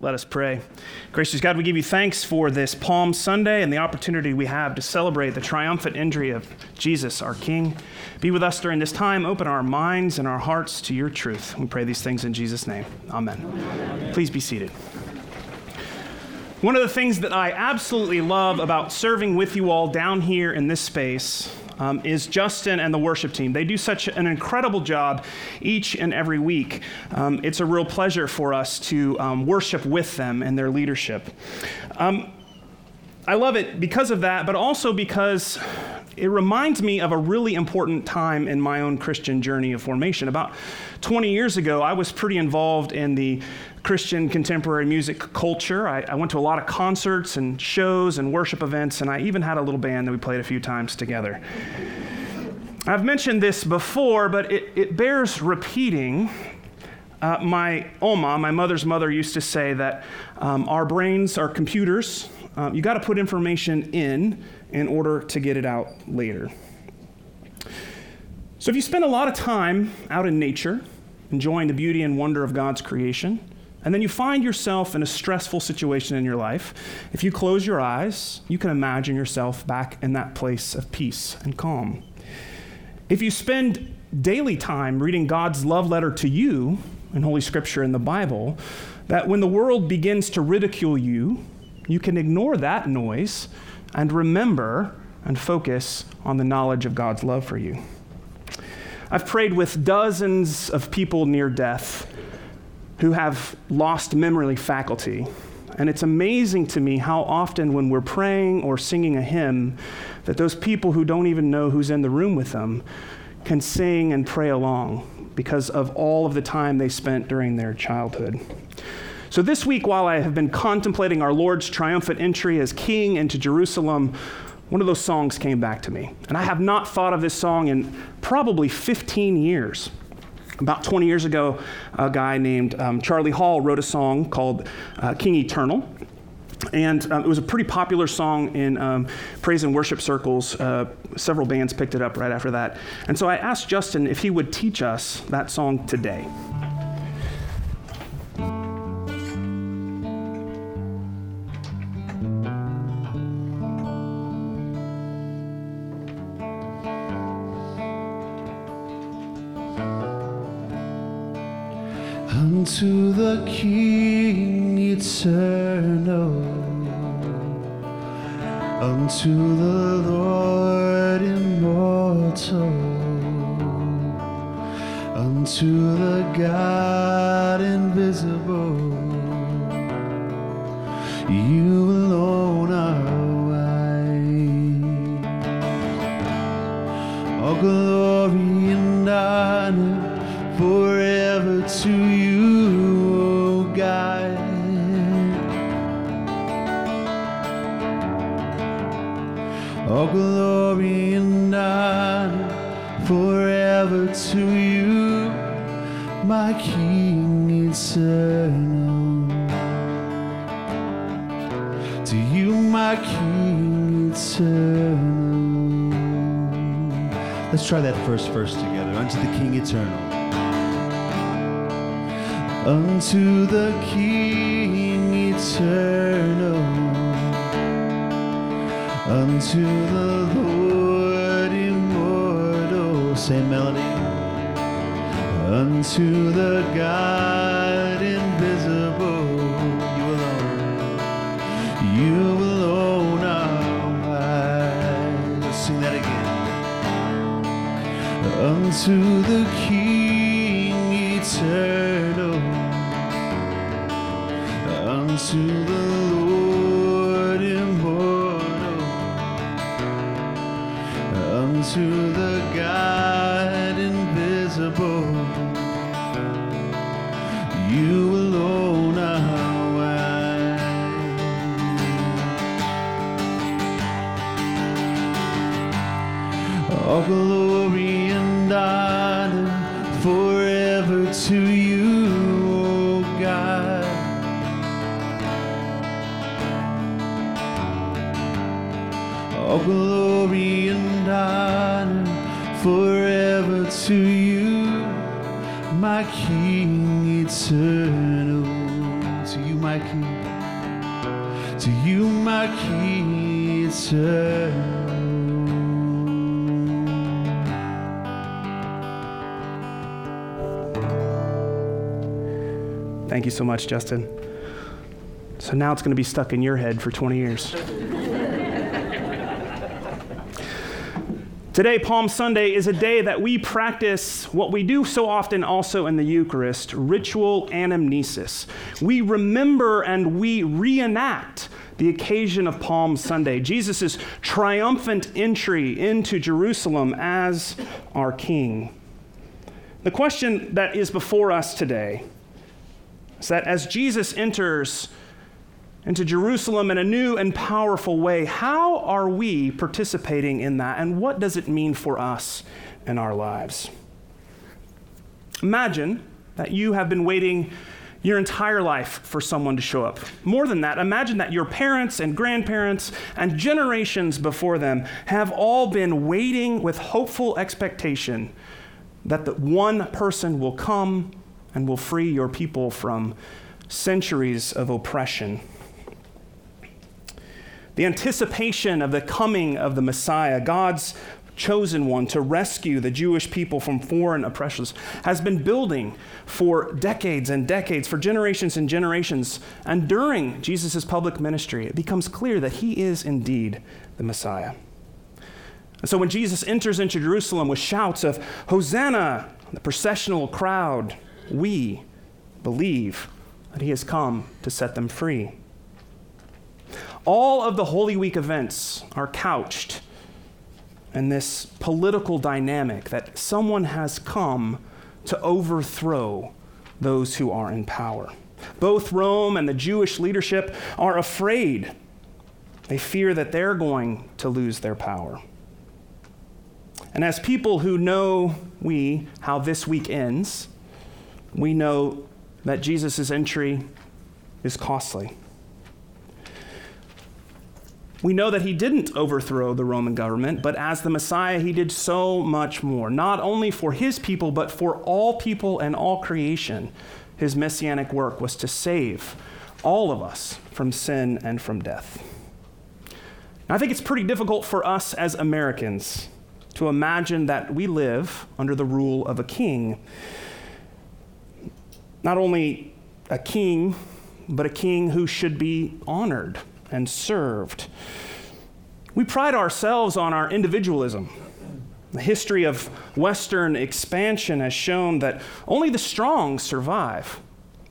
Let us pray. Gracious God, we give you thanks for this Palm Sunday and the opportunity we have to celebrate the triumphant entry of Jesus, our King. Be with us during this time. Open our minds and our hearts to your truth. We pray these things in Jesus' name. Amen. Amen. Please be seated. One of the things that I absolutely love about serving with you all down here in this space um, is Justin and the worship team. They do such an incredible job each and every week. Um, it's a real pleasure for us to um, worship with them and their leadership. Um, I love it because of that, but also because it reminds me of a really important time in my own Christian journey of formation. About 20 years ago, I was pretty involved in the Christian contemporary music culture. I, I, went to a lot of concerts and shows and worship events, and I even had a little band that we played a few times together. I've mentioned this before, but it, it bears repeating. Uh, my Oma, my mother's mother, used to say that um, our brains are computers. Um, you got to put information in in order to get it out later. So if you spend a lot of time out in nature, enjoying the beauty and wonder of God's creation, and then you find yourself in a stressful situation in your life, if you close your eyes, you can imagine yourself back in that place of peace and calm. If you spend daily time reading God's love letter to you in Holy Scripture in the Bible, that when the world begins to ridicule you, you can ignore that noise and remember and focus on the knowledge of God's love for you. I've prayed with dozens of people near death who have lost memory faculty. And it's amazing to me how often, when we're praying or singing a hymn, that those people who don't even know who's in the room with them can sing and pray along because of all of the time they spent during their childhood. So, this week, while I have been contemplating our Lord's triumphant entry as King into Jerusalem, one of those songs came back to me. And I have not thought of this song in probably 15 years. About 20 years ago, a guy named um, Charlie Hall wrote a song called uh, King Eternal. And um, it was a pretty popular song in um, praise and worship circles. Uh, several bands picked it up right after that. And so I asked Justin if he would teach us that song today. The King eternal, unto the Lord immortal, unto the God invisible. You alone are wise. All glory and honor forever to All glory and honor forever to you, my King eternal. To you, my King eternal. Let's try that first verse together. Unto the King eternal. Unto the King eternal unto the Lord immortal. Same melody. Unto the God invisible. You alone. You alone are wise. Let's sing that again. Unto the King eternal. Unto the Glory and honor forever to you, my King eternal. to you, my King, to you, my King eternal. Thank you so much, Justin. So now it's going to be stuck in your head for 20 years. Today, Palm Sunday, is a day that we practice what we do so often also in the Eucharist ritual anamnesis. We remember and we reenact the occasion of Palm Sunday, Jesus' triumphant entry into Jerusalem as our King. The question that is before us today is that as Jesus enters into Jerusalem in a new and powerful way, how are we participating in that, and what does it mean for us in our lives? Imagine that you have been waiting your entire life for someone to show up. More than that, imagine that your parents and grandparents and generations before them have all been waiting with hopeful expectation that the one person will come and will free your people from centuries of oppression. The anticipation of the coming of the Messiah, God's chosen one to rescue the Jewish people from foreign oppressors, has been building for decades and decades, for generations and generations. And during Jesus' public ministry, it becomes clear that he is indeed the Messiah. And so when Jesus enters into Jerusalem with shouts of Hosanna, the processional crowd, we believe that he has come to set them free. All of the Holy Week events are couched in this political dynamic that someone has come to overthrow those who are in power. Both Rome and the Jewish leadership are afraid. They fear that they're going to lose their power. And as people who know we how this week ends, we know that Jesus' entry is costly. We know that he didn't overthrow the Roman government, but as the Messiah, he did so much more, not only for his people, but for all people and all creation. His messianic work was to save all of us from sin and from death. Now, I think it's pretty difficult for us as Americans to imagine that we live under the rule of a king not only a king, but a king who should be honored and served. We pride ourselves on our individualism. The history of Western expansion has shown that only the strong survive.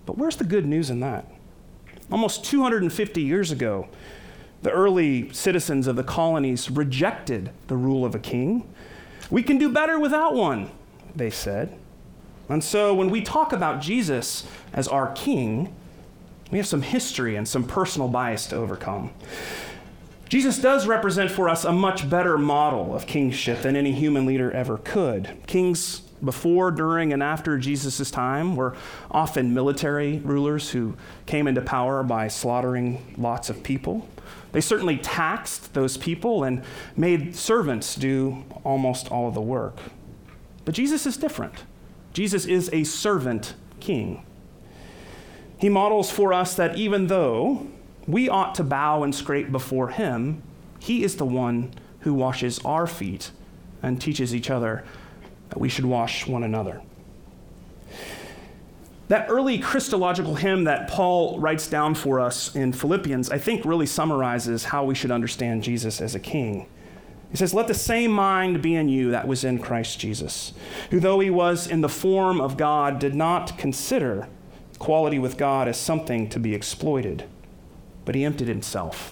But where's the good news in that? Almost 250 years ago, the early citizens of the colonies rejected the rule of a king. We can do better without one, they said. And so when we talk about Jesus as our king, we have some history and some personal bias to overcome. Jesus does represent for us a much better model of kingship than any human leader ever could. Kings before, during, and after Jesus' time were often military rulers who came into power by slaughtering lots of people. They certainly taxed those people and made servants do almost all of the work. But Jesus is different. Jesus is a servant king. He models for us that even though we ought to bow and scrape before him, he is the one who washes our feet and teaches each other that we should wash one another. That early Christological hymn that Paul writes down for us in Philippians, I think, really summarizes how we should understand Jesus as a king. He says, Let the same mind be in you that was in Christ Jesus, who, though he was in the form of God, did not consider equality with God as something to be exploited, but he emptied himself,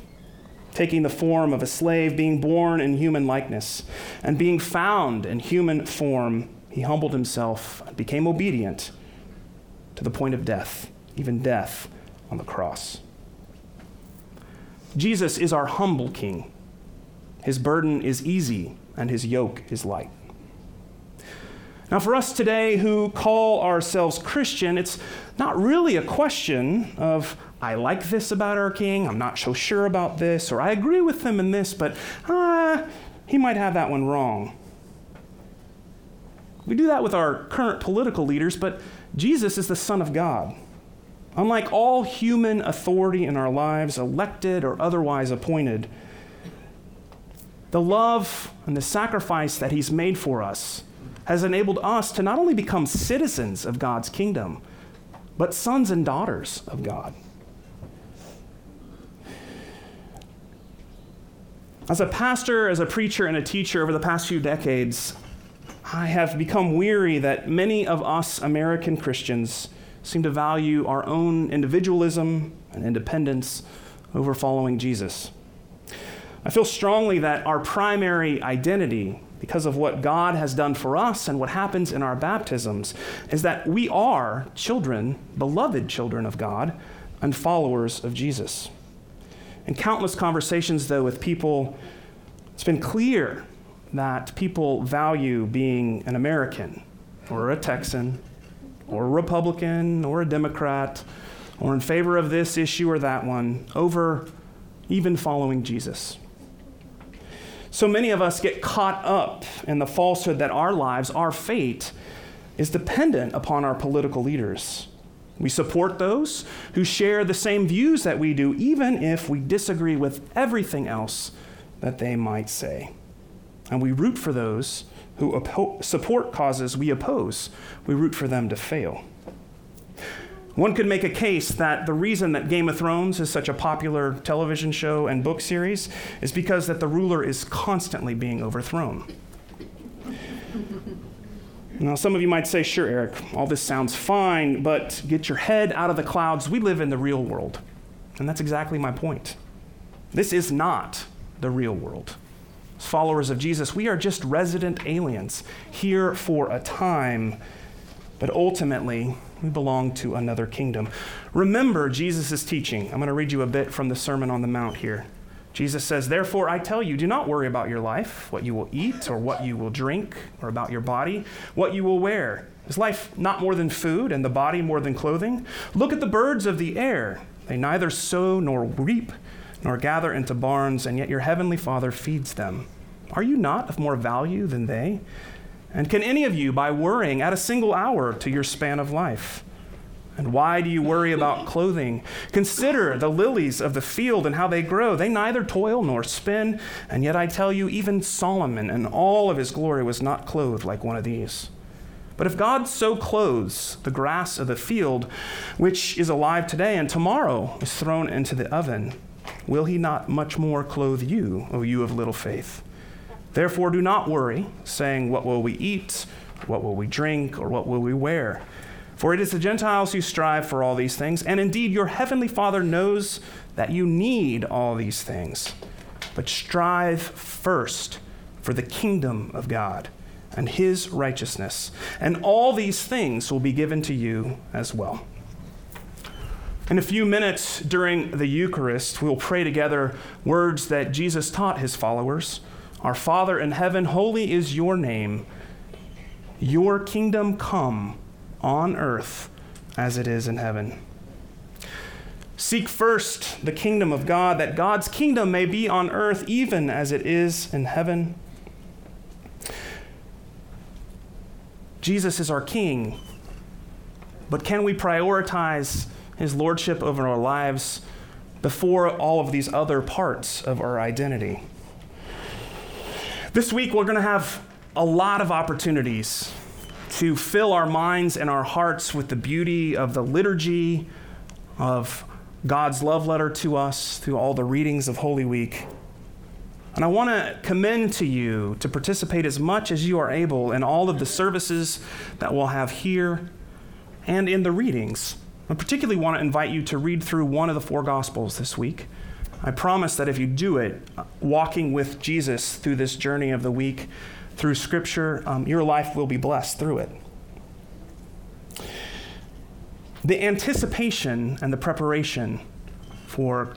taking the form of a slave, being born in human likeness, and being found in human form, he humbled himself and became obedient to the point of death, even death on the cross. Jesus is our humble king. His burden is easy, and his yoke is light. Now, for us today who call ourselves Christian, it's not really a question of, I like this about our king, I'm not so sure about this, or I agree with him in this, but ah, he might have that one wrong. We do that with our current political leaders, but Jesus is the Son of God. Unlike all human authority in our lives, elected or otherwise appointed, the love and the sacrifice that He's made for us has enabled us to not only become citizens of God's kingdom, but sons and daughters of God. As a pastor, as a preacher, and a teacher over the past few decades, I have become weary that many of us American Christians seem to value our own individualism and independence over following Jesus. I feel strongly that our primary identity, because of what God has done for us and what happens in our baptisms, is that we are children, beloved children of God, and followers of Jesus. In countless conversations, though, with people, it's been clear that people value being an American or a Texan or a Republican or a Democrat or in favor of this issue or that one over even following Jesus. So many of us get caught up in the falsehood that our lives, our fate, is dependent upon our political leaders. We support those who share the same views that we do, even if we disagree with everything else that they might say. And we root for those who oppo- support causes we oppose. We root for them to fail. One could make a case that the reason that Game of Thrones is such a popular television show and book series is because that the ruler is constantly being overthrown. Now, some of you might say, sure, Eric, all this sounds fine, but get your head out of the clouds. We live in the real world. And that's exactly my point. This is not the real world. As followers of Jesus, we are just resident aliens here for a time, but ultimately, we belong to another kingdom. Remember Jesus' teaching. I'm going to read you a bit from the Sermon on the Mount here. Jesus says, Therefore, I tell you, do not worry about your life, what you will eat or what you will drink, or about your body, what you will wear. Is life not more than food, and the body more than clothing? Look at the birds of the air. They neither sow nor reap, nor gather into barns, and yet your heavenly Father feeds them. Are you not of more value than they? And can any of you, by worrying, add a single hour to your span of life? And why do you worry about clothing? Consider the lilies of the field and how they grow. They neither toil nor spin, and yet I tell you, even Solomon in all of his glory was not clothed like one of these. But if God so clothes the grass of the field, which is alive today and tomorrow is thrown into the oven, will he not much more clothe you, O you of little faith? Therefore, do not worry, saying, What will we eat? What will we drink? Or what will we wear? For it is the Gentiles who strive for all these things, and indeed your heavenly Father knows that you need all these things. But strive first for the kingdom of God and his righteousness, and all these things will be given to you as well. In a few minutes during the Eucharist, we'll pray together words that Jesus taught his followers Our Father in heaven, holy is your name. Your kingdom come on earth as it is in heaven. Seek first the kingdom of God, that God's kingdom may be on earth even as it is in heaven. Jesus is our king, but can we prioritize his lordship over our lives before all of these other parts of our identity? This week, we're going to have a lot of opportunities to fill our minds and our hearts with the beauty of the liturgy, of God's love letter to us through all the readings of Holy Week. And I want to commend to you to participate as much as you are able in all of the services that we'll have here and in the readings. I particularly want to invite you to read through one of the four Gospels this week. I promise that if you do it, walking with Jesus through this journey of the week, through Scripture, um, your life will be blessed through it. The anticipation and the preparation for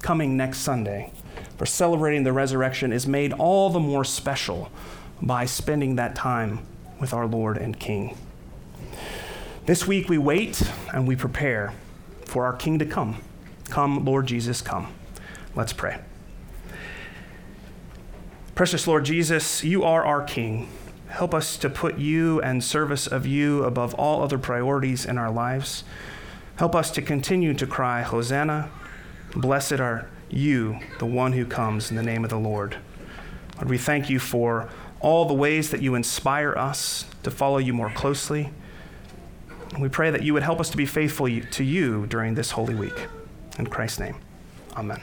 coming next Sunday, for celebrating the resurrection, is made all the more special by spending that time with our Lord and King. This week we wait and we prepare for our King to come. Come, Lord Jesus, come. Let's pray. Precious Lord Jesus, you are our King. Help us to put you and service of you above all other priorities in our lives. Help us to continue to cry, Hosanna, blessed are you, the one who comes in the name of the Lord. Lord, we thank you for all the ways that you inspire us to follow you more closely. We pray that you would help us to be faithful to you during this Holy Week. In Christ's name, amen.